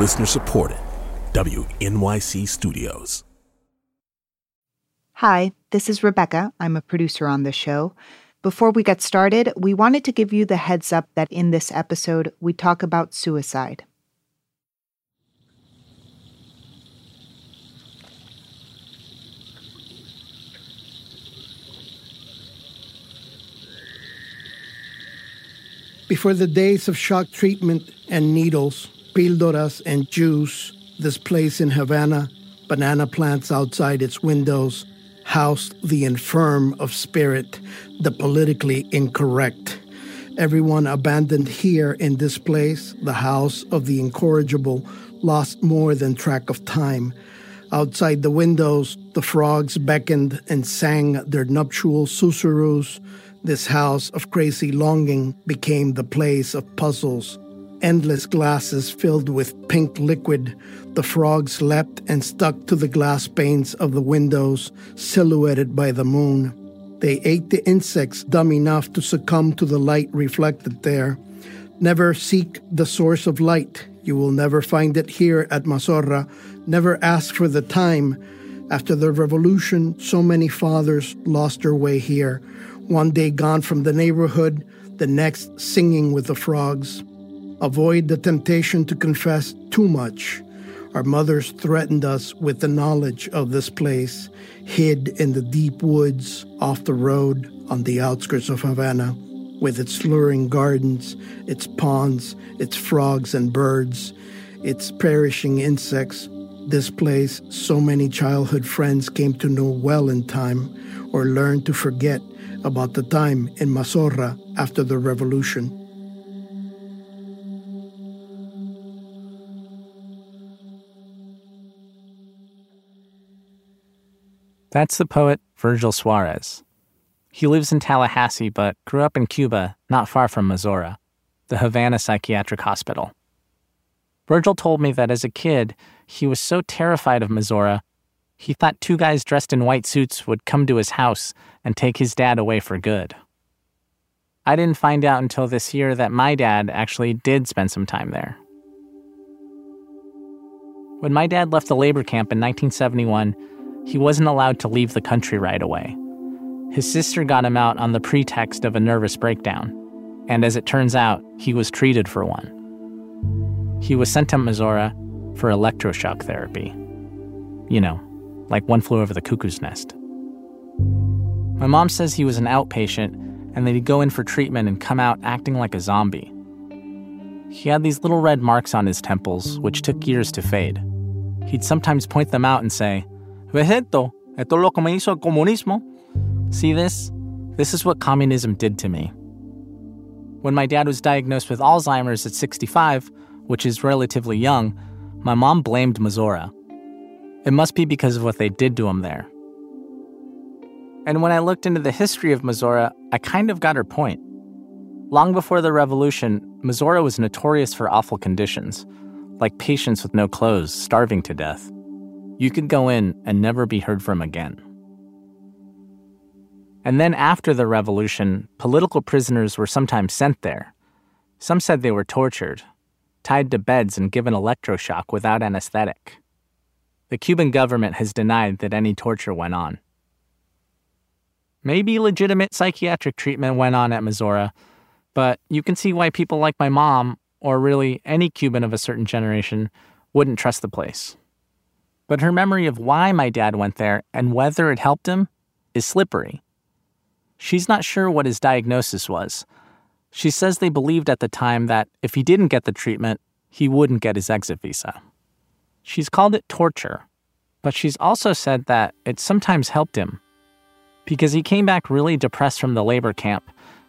Listener supported. WNYC Studios. Hi, this is Rebecca. I'm a producer on the show. Before we get started, we wanted to give you the heads up that in this episode, we talk about suicide. Before the days of shock treatment and needles, píldoras and juice, this place in Havana, banana plants outside its windows, housed the infirm of spirit, the politically incorrect. Everyone abandoned here in this place, the house of the incorrigible, lost more than track of time. Outside the windows, the frogs beckoned and sang their nuptial susurrus. This house of crazy longing became the place of puzzles. Endless glasses filled with pink liquid, the frogs leapt and stuck to the glass panes of the windows, silhouetted by the moon. They ate the insects dumb enough to succumb to the light reflected there. Never seek the source of light. You will never find it here at Mazorra. Never ask for the time. After the revolution, so many fathers lost their way here one day gone from the neighborhood, the next singing with the frogs. Avoid the temptation to confess too much. Our mothers threatened us with the knowledge of this place, hid in the deep woods off the road on the outskirts of Havana, with its luring gardens, its ponds, its frogs and birds, its perishing insects. This place so many childhood friends came to know well in time or learned to forget about the time in Mazorra after the revolution. That's the poet Virgil Suarez. He lives in Tallahassee but grew up in Cuba, not far from Mazorra, the Havana Psychiatric Hospital. Virgil told me that as a kid, he was so terrified of Mazorra he thought two guys dressed in white suits would come to his house and take his dad away for good. I didn't find out until this year that my dad actually did spend some time there. When my dad left the labor camp in 1971, he wasn't allowed to leave the country right away. His sister got him out on the pretext of a nervous breakdown, and as it turns out, he was treated for one. He was sent to Mazorra for electroshock therapy. You know, like one flew over the cuckoo's nest. My mom says he was an outpatient and that he'd go in for treatment and come out acting like a zombie. He had these little red marks on his temples, which took years to fade. He'd sometimes point them out and say, Esto lo que me hizo el comunismo. See this? This is what communism did to me. When my dad was diagnosed with Alzheimer's at 65, which is relatively young, my mom blamed Mazorra. It must be because of what they did to him there. And when I looked into the history of Mazorra, I kind of got her point. Long before the revolution, Mazorra was notorious for awful conditions, like patients with no clothes starving to death. You could go in and never be heard from again. And then after the revolution, political prisoners were sometimes sent there. Some said they were tortured, tied to beds and given electroshock without anesthetic. The Cuban government has denied that any torture went on. Maybe legitimate psychiatric treatment went on at Mazorra, but you can see why people like my mom, or really any Cuban of a certain generation, wouldn't trust the place. But her memory of why my dad went there and whether it helped him is slippery. She's not sure what his diagnosis was. She says they believed at the time that if he didn't get the treatment, he wouldn't get his exit visa. She's called it torture, but she's also said that it sometimes helped him because he came back really depressed from the labor camp,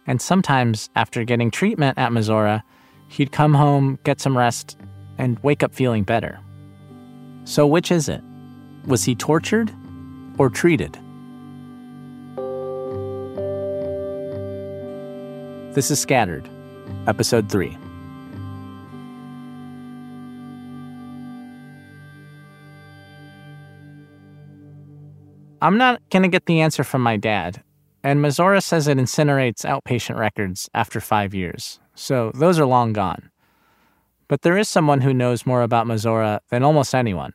and sometimes after getting treatment at Mazorra, he'd come home, get some rest, and wake up feeling better. So, which is it? Was he tortured or treated? This is Scattered, Episode 3. I'm not going to get the answer from my dad. And Mazorra says it incinerates outpatient records after five years, so those are long gone. But there is someone who knows more about Mazorra than almost anyone.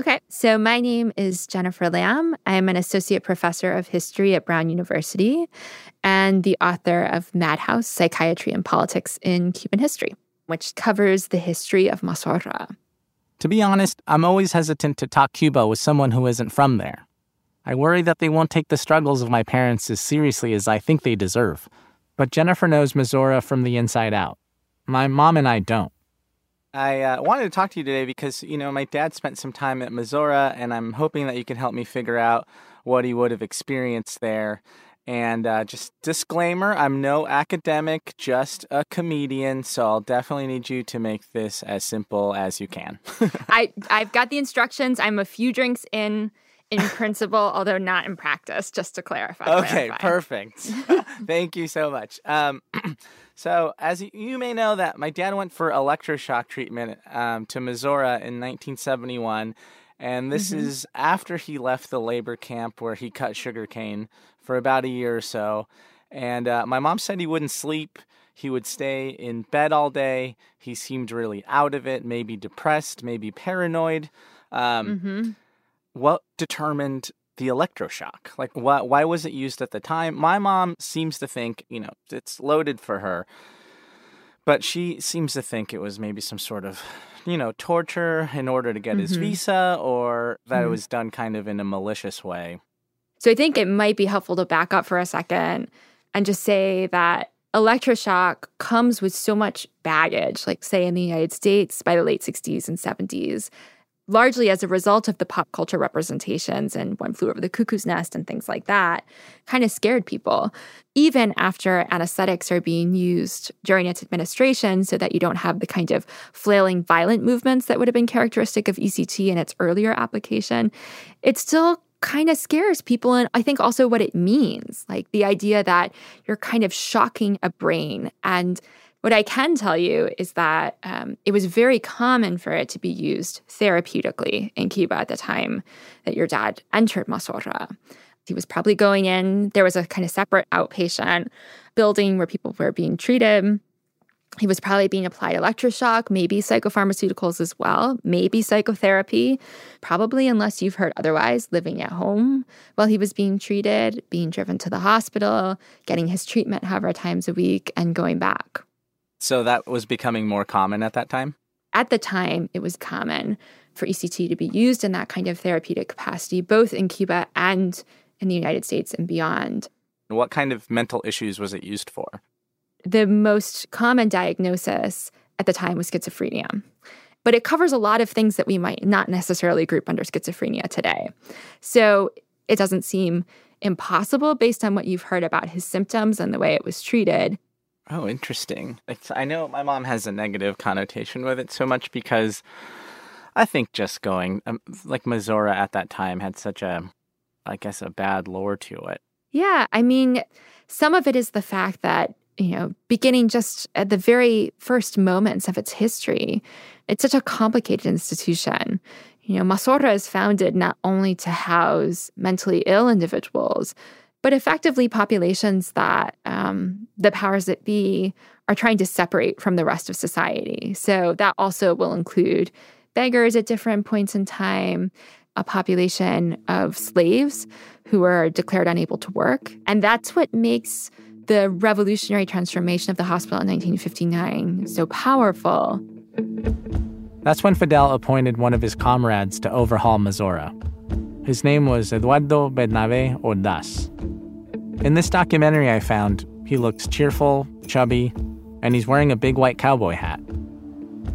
Okay, so my name is Jennifer Lambe. I am an associate professor of history at Brown University and the author of Madhouse Psychiatry and Politics in Cuban History, which covers the history of Mazorra. To be honest, I'm always hesitant to talk Cuba with someone who isn't from there. I worry that they won't take the struggles of my parents as seriously as I think they deserve. But Jennifer knows Mazorra from the inside out. My mom and I don't. I uh, wanted to talk to you today because, you know, my dad spent some time at Mazorra, and I'm hoping that you can help me figure out what he would have experienced there. And uh, just disclaimer I'm no academic, just a comedian, so I'll definitely need you to make this as simple as you can. I, I've got the instructions. I'm a few drinks in in principle, although not in practice, just to clarify. Okay, perfect. Thank you so much. Um, so, as you may know, that my dad went for electroshock treatment um, to Mazorra in 1971, and this mm-hmm. is after he left the labor camp where he cut sugarcane for about a year or so. And uh, my mom said he wouldn't sleep. He would stay in bed all day. He seemed really out of it, maybe depressed, maybe paranoid. Um, mm-hmm. What determined the electroshock? Like, why, why was it used at the time? My mom seems to think, you know, it's loaded for her, but she seems to think it was maybe some sort of, you know, torture in order to get mm-hmm. his visa or that mm-hmm. it was done kind of in a malicious way. So I think it might be helpful to back up for a second and just say that electroshock comes with so much baggage, like, say, in the United States by the late 60s and 70s largely as a result of the pop culture representations and One Flew Over the Cuckoo's Nest and things like that, kind of scared people. Even after anesthetics are being used during its administration so that you don't have the kind of flailing, violent movements that would have been characteristic of ECT in its earlier application, it still kind of scares people. And I think also what it means like the idea that you're kind of shocking a brain and what I can tell you is that um, it was very common for it to be used therapeutically in Cuba at the time that your dad entered Mazorra. He was probably going in, there was a kind of separate outpatient building where people were being treated. He was probably being applied electroshock, maybe psychopharmaceuticals as well, maybe psychotherapy, probably, unless you've heard otherwise, living at home while he was being treated, being driven to the hospital, getting his treatment however times a week, and going back. So that was becoming more common at that time? At the time, it was common for ECT to be used in that kind of therapeutic capacity, both in Cuba and in the United States and beyond. What kind of mental issues was it used for? The most common diagnosis at the time was schizophrenia. But it covers a lot of things that we might not necessarily group under schizophrenia today. So it doesn't seem impossible based on what you've heard about his symptoms and the way it was treated Oh, interesting. It's, I know my mom has a negative connotation with it so much because I think just going, um, like Mazorra at that time had such a, I guess, a bad lore to it. Yeah. I mean, some of it is the fact that, you know, beginning just at the very first moments of its history, it's such a complicated institution. You know, Mazorra is founded not only to house mentally ill individuals, but effectively populations that um, the powers that be are trying to separate from the rest of society. So that also will include beggars at different points in time, a population of slaves who are declared unable to work. And that's what makes the revolutionary transformation of the hospital in 1959 so powerful. That's when Fidel appointed one of his comrades to overhaul Mazorra. His name was Eduardo Bernabe Ordaz. In this documentary I found, he looks cheerful, chubby, and he's wearing a big white cowboy hat.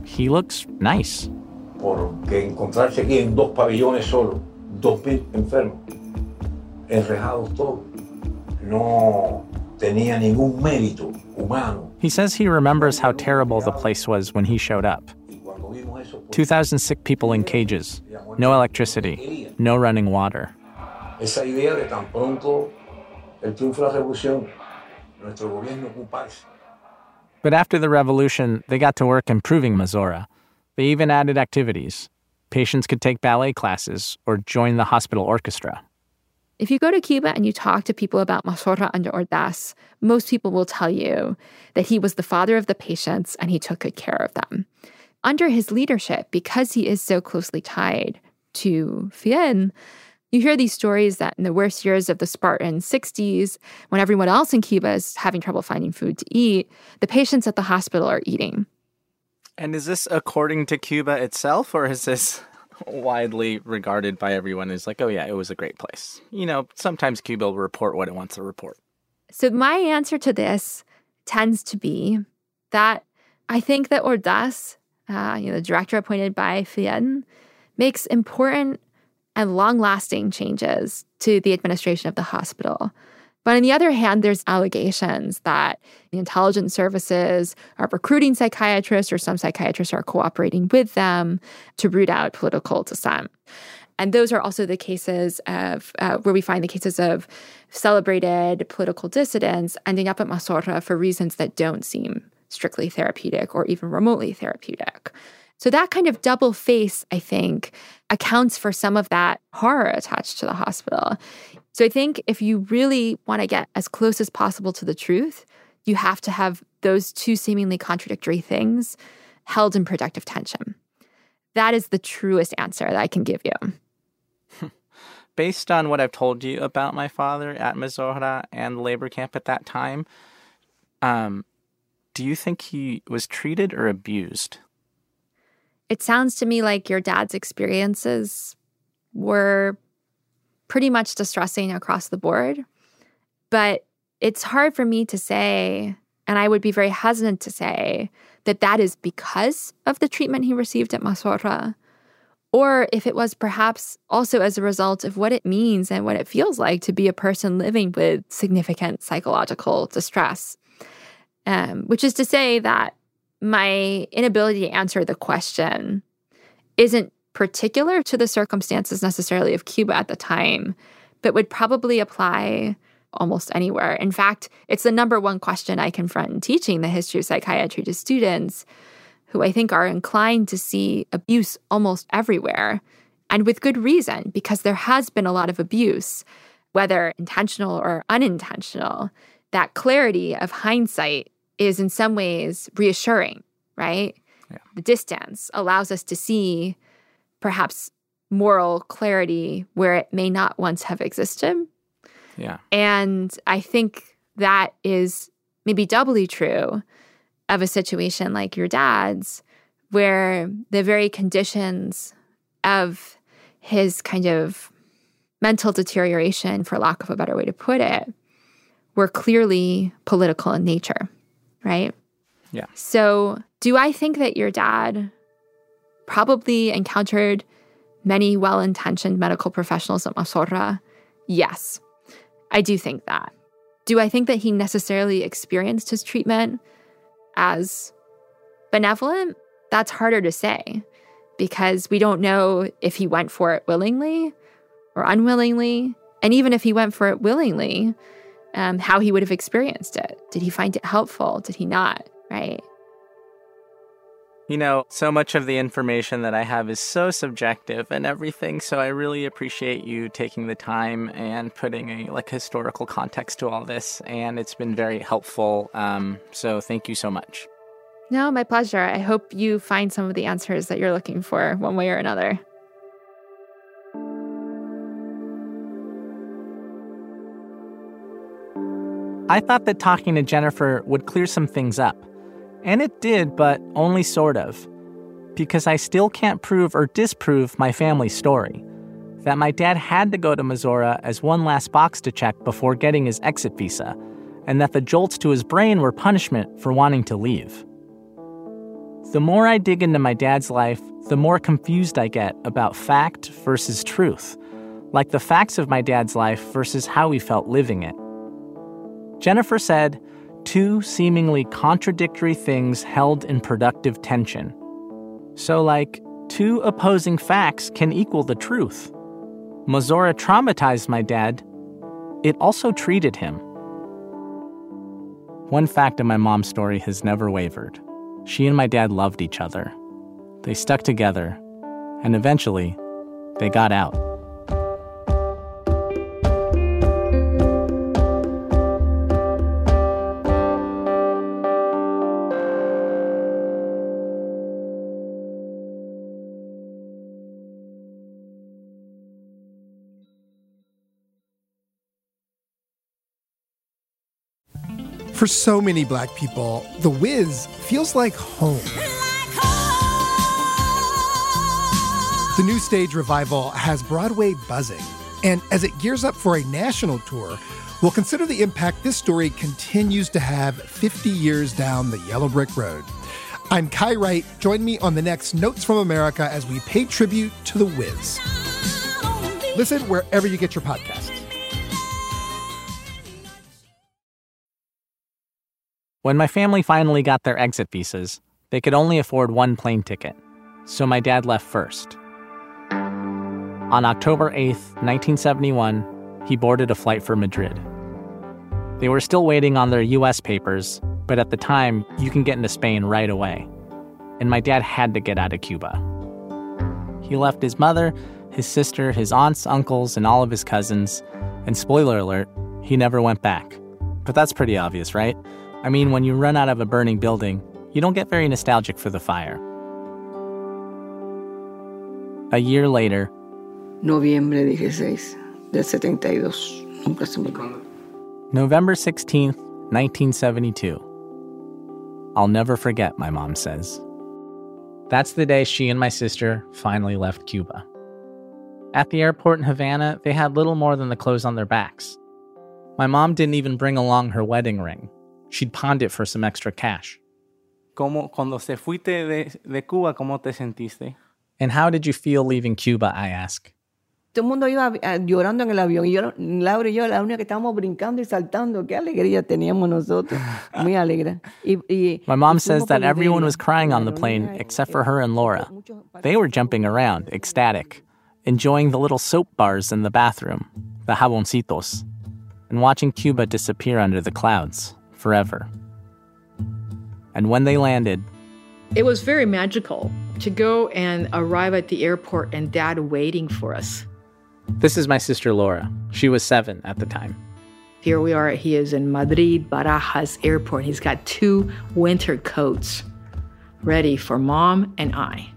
He looks nice. Porque encontrarse aquí en dos pabellones solo, dos mil enfermos, enrejados todos, no tenía ningún mérito humano. He says he remembers how terrible the place was when he showed up. 2,000 sick people in cages, no electricity, no running water. Esa idea de tan pronto el triunfo de la revolución, nuestro gobierno ocuparse. But after the revolution, they got to work improving Mazorra. They even added activities. Patients could take ballet classes or join the hospital orchestra. If you go to Cuba and you talk to people about Mazorra under Ordaz, most people will tell you that he was the father of the patients and he took good care of them. Under his leadership, because he is so closely tied to Thiers, you hear these stories that in the worst years of the Spartan 60s, when everyone else in Cuba is having trouble finding food to eat, the patients at the hospital are eating. And is this according to Cuba itself, or is this widely regarded by everyone as like, oh, yeah, it was a great place? You know, sometimes Cuba will report what it wants to report. So, my answer to this tends to be that I think that Ordaz, uh, you know, the director appointed by Thiers, makes important and long lasting changes to the administration of the hospital. But on the other hand, there's allegations that the intelligence services are recruiting psychiatrists or some psychiatrists are cooperating with them to root out political dissent. And those are also the cases of uh, where we find the cases of celebrated political dissidents ending up at Mazorra for reasons that don't seem strictly therapeutic or even remotely therapeutic. So that kind of double face, I think, accounts for some of that horror attached to the hospital. So I think if you really want to get as close as possible to the truth, you have to have those two seemingly contradictory things held in productive tension. That is the truest answer that I can give you. Based on what I've told you about my father at Mazorra and labor camp at that time, um, do you think he was treated or abused? It sounds to me like your dad's experiences were pretty much distressing across the board. But it's hard for me to say, and I would be very hesitant to say, that that is because of the treatment he received at Mazorra, or if it was perhaps also as a result of what it means and what it feels like to be a person living with significant psychological distress. Um, which is to say that my inability to answer the question isn't particular to the circumstances necessarily of Cuba at the time, but would probably apply almost anywhere. In fact, it's the number one question I confront in teaching the history of psychiatry to students who I think are inclined to see abuse almost everywhere. And with good reason, because there has been a lot of abuse, whether intentional or unintentional. That clarity of hindsight is in some ways reassuring, right? Yeah. The distance allows us to see perhaps moral clarity where it may not once have existed. Yeah. And I think that is maybe doubly true of a situation like your dad's, where the very conditions of his kind of mental deterioration, for lack of a better way to put it, were clearly political in nature right? Yeah. So, do I think that your dad probably encountered many well intentioned medical professionals at Mazorra? Yes, I do think that. Do I think that he necessarily experienced his treatment as benevolent? That's harder to say because we don't know if he went for it willingly or unwillingly. And even if he went for it willingly, um, how he would have experienced it. Did he find it helpful? Did he not? Right. You know, so much of the information that I have is so subjective and everything. So I really appreciate you taking the time and putting a like historical context to all this, and it's been very helpful. Um, so thank you so much. No, my pleasure. I hope you find some of the answers that you're looking for, one way or another. I thought that talking to Jennifer would clear some things up. And it did, but only sort of. Because I still can't prove or disprove my family's story that my dad had to go to Mazorra as one last box to check before getting his exit visa, and that the jolts to his brain were punishment for wanting to leave. The more I dig into my dad's life, the more confused I get about fact versus truth, like the facts of my dad's life versus how he felt living it. Jennifer said, two seemingly contradictory things held in productive tension. So, like, two opposing facts can equal the truth. Mazorra traumatized my dad, it also treated him. One fact in my mom's story has never wavered. She and my dad loved each other. They stuck together, and eventually, they got out. For so many black people, The Wiz feels like home. The new stage revival has Broadway buzzing. And as it gears up for a national tour, we'll consider the impact this story continues to have 50 years down the yellow brick road. I'm Kai Wright. Join me on the next Notes from America as we pay tribute to The Wiz. Listen wherever you get your podcasts. When my family finally got their exit visas, they could only afford one plane ticket, so my dad left first. On October 8th, 1971, he boarded a flight for Madrid. They were still waiting on their US papers, but at the time, you can get into Spain right away. And my dad had to get out of Cuba. He left his mother, his sister, his aunts, uncles, and all of his cousins. And spoiler alert, he never went back. But that's pretty obvious, right? I mean, when you run out of a burning building, you don't get very nostalgic for the fire. A year later, Noviembre 16 del 72. Nunca se me. November 16th, 1972. I'll never forget, my mom says. That's the day she and my sister finally left Cuba. At the airport in Havana, they had little more than the clothes on their backs. My mom didn't even bring along her wedding ring. She'd pawned it for some extra cash. ¿Cómo, cuando se fuiste de, de Cuba, ¿cómo te sentiste? And how did you feel leaving Cuba? I ask. Todo el mundo iba ah, llorando en el avión y yo, Laura y yo, la única que estábamos brincando y saltando. Qué alegría teníamos nosotros. Muy alegre. Y, y, My mom y says that everyone was crying on the plane except eh, for her and Laura. They were jumping around, ecstatic, enjoying the little soap bars in the bathroom, the jaboncitos, and watching Cuba disappear under the clouds forever. And when they landed, It was very magical to go and arrive at the airport and dad waiting for us. this is my sister Laura. She was seven at the time. Here we are, he is in Madrid Barajas airport. He's got two winter coats ready for mom and I.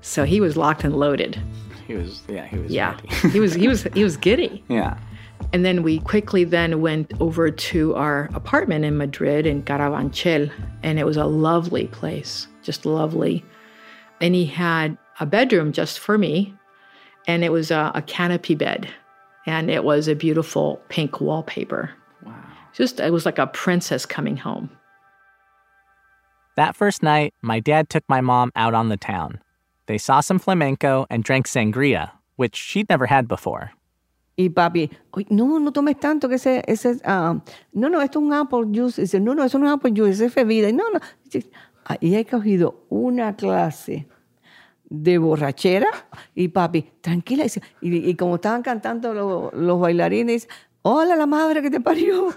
So he was locked and loaded. He was, yeah, he was Yeah. ready. he was he was he was giddy. yeah. And then we quickly then went over to our apartment in Madrid in Carabanchel, and it was a lovely place, just lovely. And he had a bedroom just for me, and it was a, a canopy bed, and it was a beautiful pink wallpaper. Wow! Just it was like a princess coming home. That first night, my dad took my mom out on the town. They saw some flamenco and drank sangria, which she'd never had before. Y papi, "Oy, no, no tomes tanto que ese, ese ah, no, no, esto es un apple juice. Y dice, no, no, eso no es apple juice, eso es bebida. Y no, no. Y he cogido una clase de borrachera y papi, tranquila. Y, como estaban cantando lo- los bailarines, hola la madre que te parió.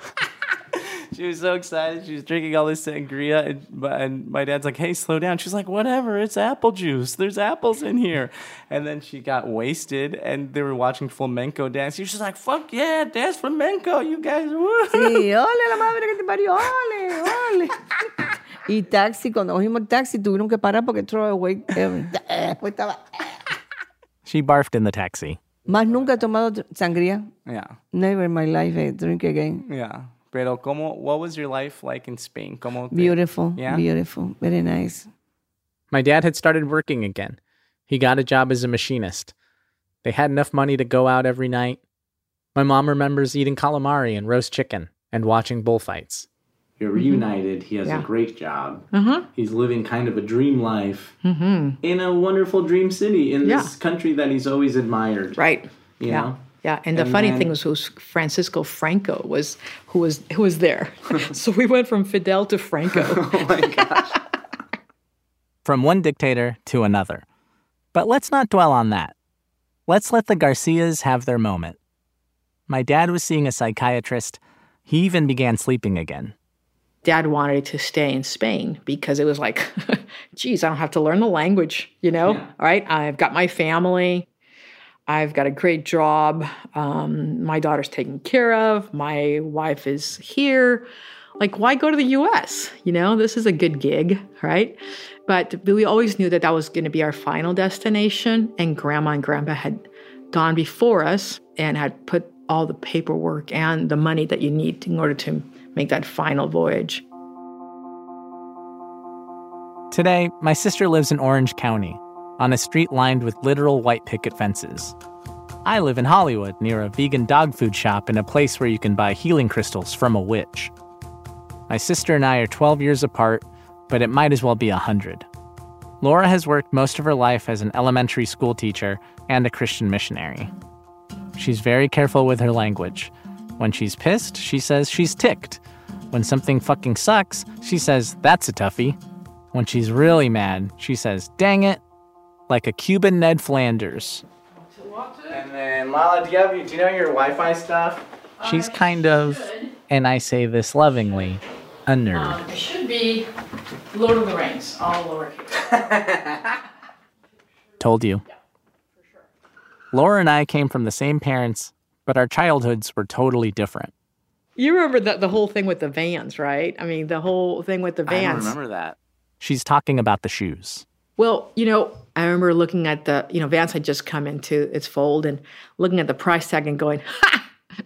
She was so excited. She was drinking all this sangria, and, but- and my dad's like, "Hey, slow down." She's like, "Whatever, it's apple juice. There's apples in here." And then she got wasted, and they were watching flamenco dance. She was just like, "Fuck yeah, dance flamenco, you guys!" woo." Sí, hola la madre que te parió, ole, ole. Y taxi, cuando cogimos el taxi tuvieron que parar porque throw away. eh, Después estaba. She barfed in the taxi. Más nunca he tomado sangría. Yeah, Never in my life I drink again. yeah. Pero como, what was your life like in Spain? Como te- Beautiful, Yeah. beautiful, very nice. My dad had started working again. He got a job as a machinist. They had enough money to go out every night. My mom remembers eating calamari and roast chicken and watching bullfights. You're reunited. He has Yeah. a great job. Mm-hmm. He's living kind of a dream life Mm-hmm. in a wonderful dream city in Yeah. this country that he's always admired. Right. You yeah. know? Yeah, and the And funny then- thing was, was Francisco Franco was who was who was there. so we went from Fidel to Franco. Oh my gosh. From one dictator to another. But let's not dwell on that. Let's let the Garcias have their moment. My dad was seeing a psychiatrist. He even began sleeping again. Dad wanted to stay in Spain because it was like, geez, I don't have to learn the language, you know? Yeah. All right, I've got my family. I've got a great job. Um, my daughter's taken care of. My wife is here. Like, why go to the US? You know, this is a good gig, right? But we always knew that that was going to be our final destination. And grandma and grandpa had gone before us and had put all the paperwork and the money that you need in order to make that final voyage. Today, my sister lives in Orange County, on a street lined with literal white picket fences. I live in Hollywood, near a vegan dog food shop in a place where you can buy healing crystals from a witch. My sister and I are 12 years apart, but it might as well be 100. Laura has worked most of her life as an elementary school teacher and a Christian missionary. She's very careful with her language. When she's pissed, she says she's ticked. When something fucking sucks, she says that's a toughie. When she's really mad, she says, dang it, like a Cuban Ned Flanders. And then Lala, do you have do you know your Wi-Fi stuff? She's kind of, and I say this lovingly, a nerd. Um, it should be Lord of the Rings, all lowercase. Told you. Laura and I came from the same parents, but our childhoods were totally different. You remember the, the whole thing with the vans, right? I mean, the whole thing with the vans. I vans. remember that. She's talking about the shoes. Well, you know, I remember looking at the, you know, Vans had just come into its fold and looking at the price tag and going, ha!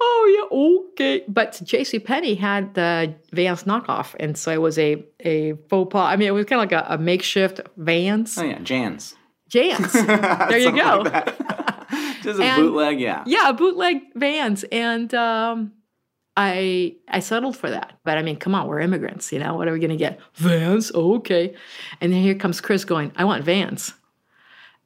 oh, yeah, okay. But JC Penney had the Vans knockoff. And so it was a, a faux pas. I mean, it was kind of like a, a makeshift Vans. Oh yeah, Jans. Jans. There you go. like. Just a And- bootleg, yeah. Yeah, bootleg Vans. And um, I I settled for that. But I mean, come on, we're immigrants, you know. What are we gonna get? Vans, oh, okay. And then here comes Chris going, I want Vans.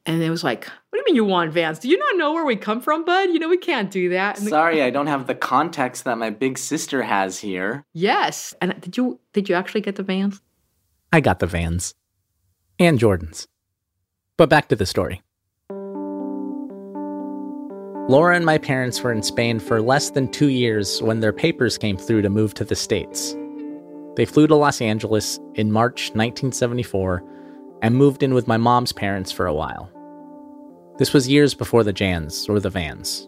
And it was like, what do you mean you want Vans? Do you not know where we come from, bud? You know we can't do that. And the- Sorry, I don't have the context that my big sister has here. yes. And did you did you actually get the Vans? I got the Vans. And Jordans. But back to the story. Laura and my parents were in Spain for less than two years when their papers came through to move to the States. They flew to Los Angeles in March 1974 and moved in with my mom's parents for a while. This was years before the Jans or the Vans.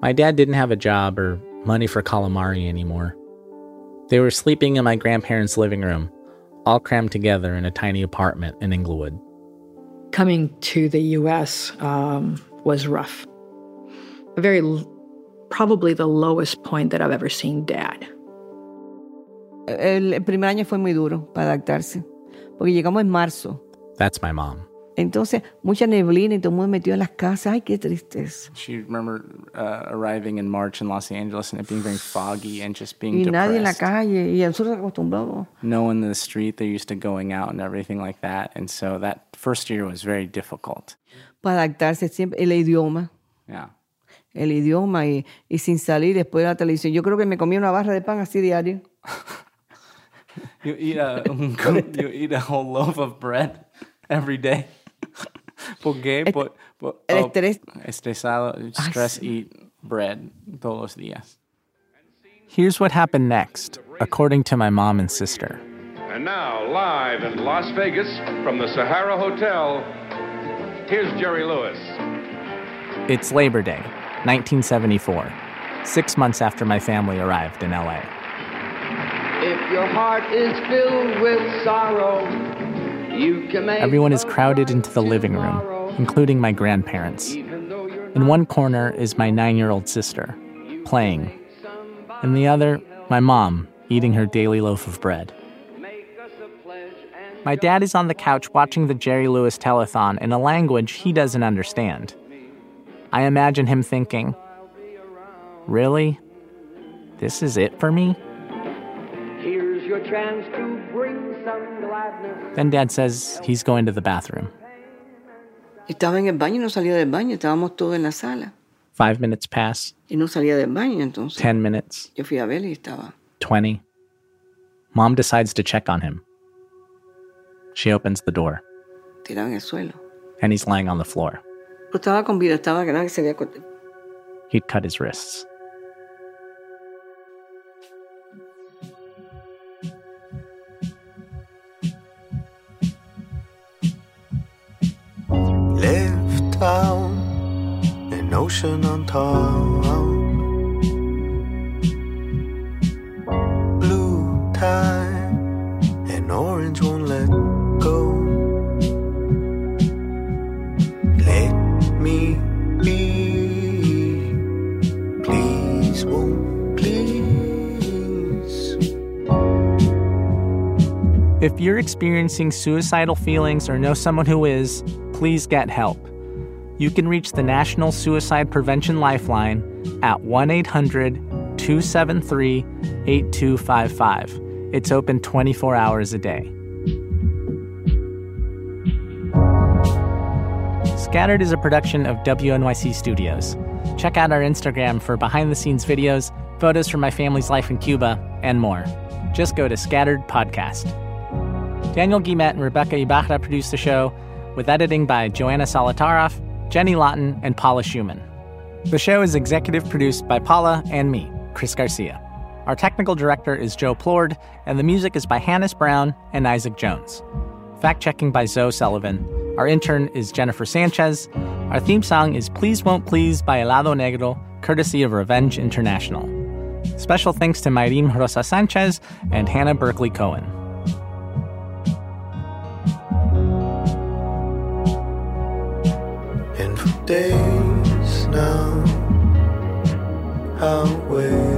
My dad didn't have a job or money for calamari anymore. They were sleeping in my grandparents' living room, all crammed together in a tiny apartment in Inglewood. Coming to the U.S. Um, was rough. Very, l- probably the lowest point that I've ever seen Dad. El primer año fue muy duro para adaptarse, porque llegamos en marzo. That's my mom. Entonces, mucha neblina y todo el mundo metido en las casas. Ay, qué tristeza. She remember uh, arriving in March in Los Angeles and it being very foggy and just being Y depressed. nadie en la calle, y nosotros acostumbrados. no one in the street. They're used to going out and everything like that. And so that first year was very difficult. Para adaptarse siempre, el idioma. Yeah. El idioma y, y sin salir después de la televisión. Yo creo que me comía una barra de pan así diario. You eat a you eat a whole loaf of bread every day. ¿Por qué? Por, por, el oh. Estresado, stress eat bread todos los días. Here's what happened next, according to my mom and sister. And now, live in Las Vegas from the Sahara Hotel, here's Jerry Lewis. It's Labor Day, 1974, six months after my family arrived in LA. If your heart is filled with sorrow, you can make Everyone is crowded into the living room, including my grandparents. In one corner is my nine year old sister, playing. In the other, my mom, eating her daily loaf of bread. My dad is on the couch watching the Jerry Lewis telethon in a language he doesn't understand. I imagine him thinking, Really? This is it for me? Here's your chance to bring some gladness. Then dad says he's going to the bathroom. Estaba en el baño y no salía del baño. Estábamos todos en la sala. Five minutes pass, Y no salía del baño. Entonces, ten minutes, yo fui a verle y estaba. 20. Mom decides to check on him. She opens the door, tirado en el suelo. and he's lying on the floor. Pero estaba con vida, estaba que nada que se había cortado. He'd cut his wrists. Left town, an ocean on top. Experiencing suicidal feelings or know someone who is, please get help. You can reach the National Suicide Prevention Lifeline at 1 800 273 8255. It's open 24 hours a day. Scattered is a production of WNYC Studios. Check out our Instagram for behind the scenes videos, photos from my family's life in Cuba, and more. Just go to Scattered Podcast. Daniel Guimet and Rebecca Ibarra produced the show, with editing by Joanna Solotaroff, Jenny Lawton, and Paula Szuchman. The show is executive produced by Paula and me, Chris Garcia. Our technical director is Joe Plourde, and the music is by Hannis Brown and Isaac Jones. Fact checking by Zoe Sullivan. Our intern is Jennifer Sanchez. Our theme song is Please Won't Please by Helado Negro, courtesy of Revenge International. Special thanks to Mayrim Rosa Sanchez and Hannah Berkeley Cohen. Days now, I'll wait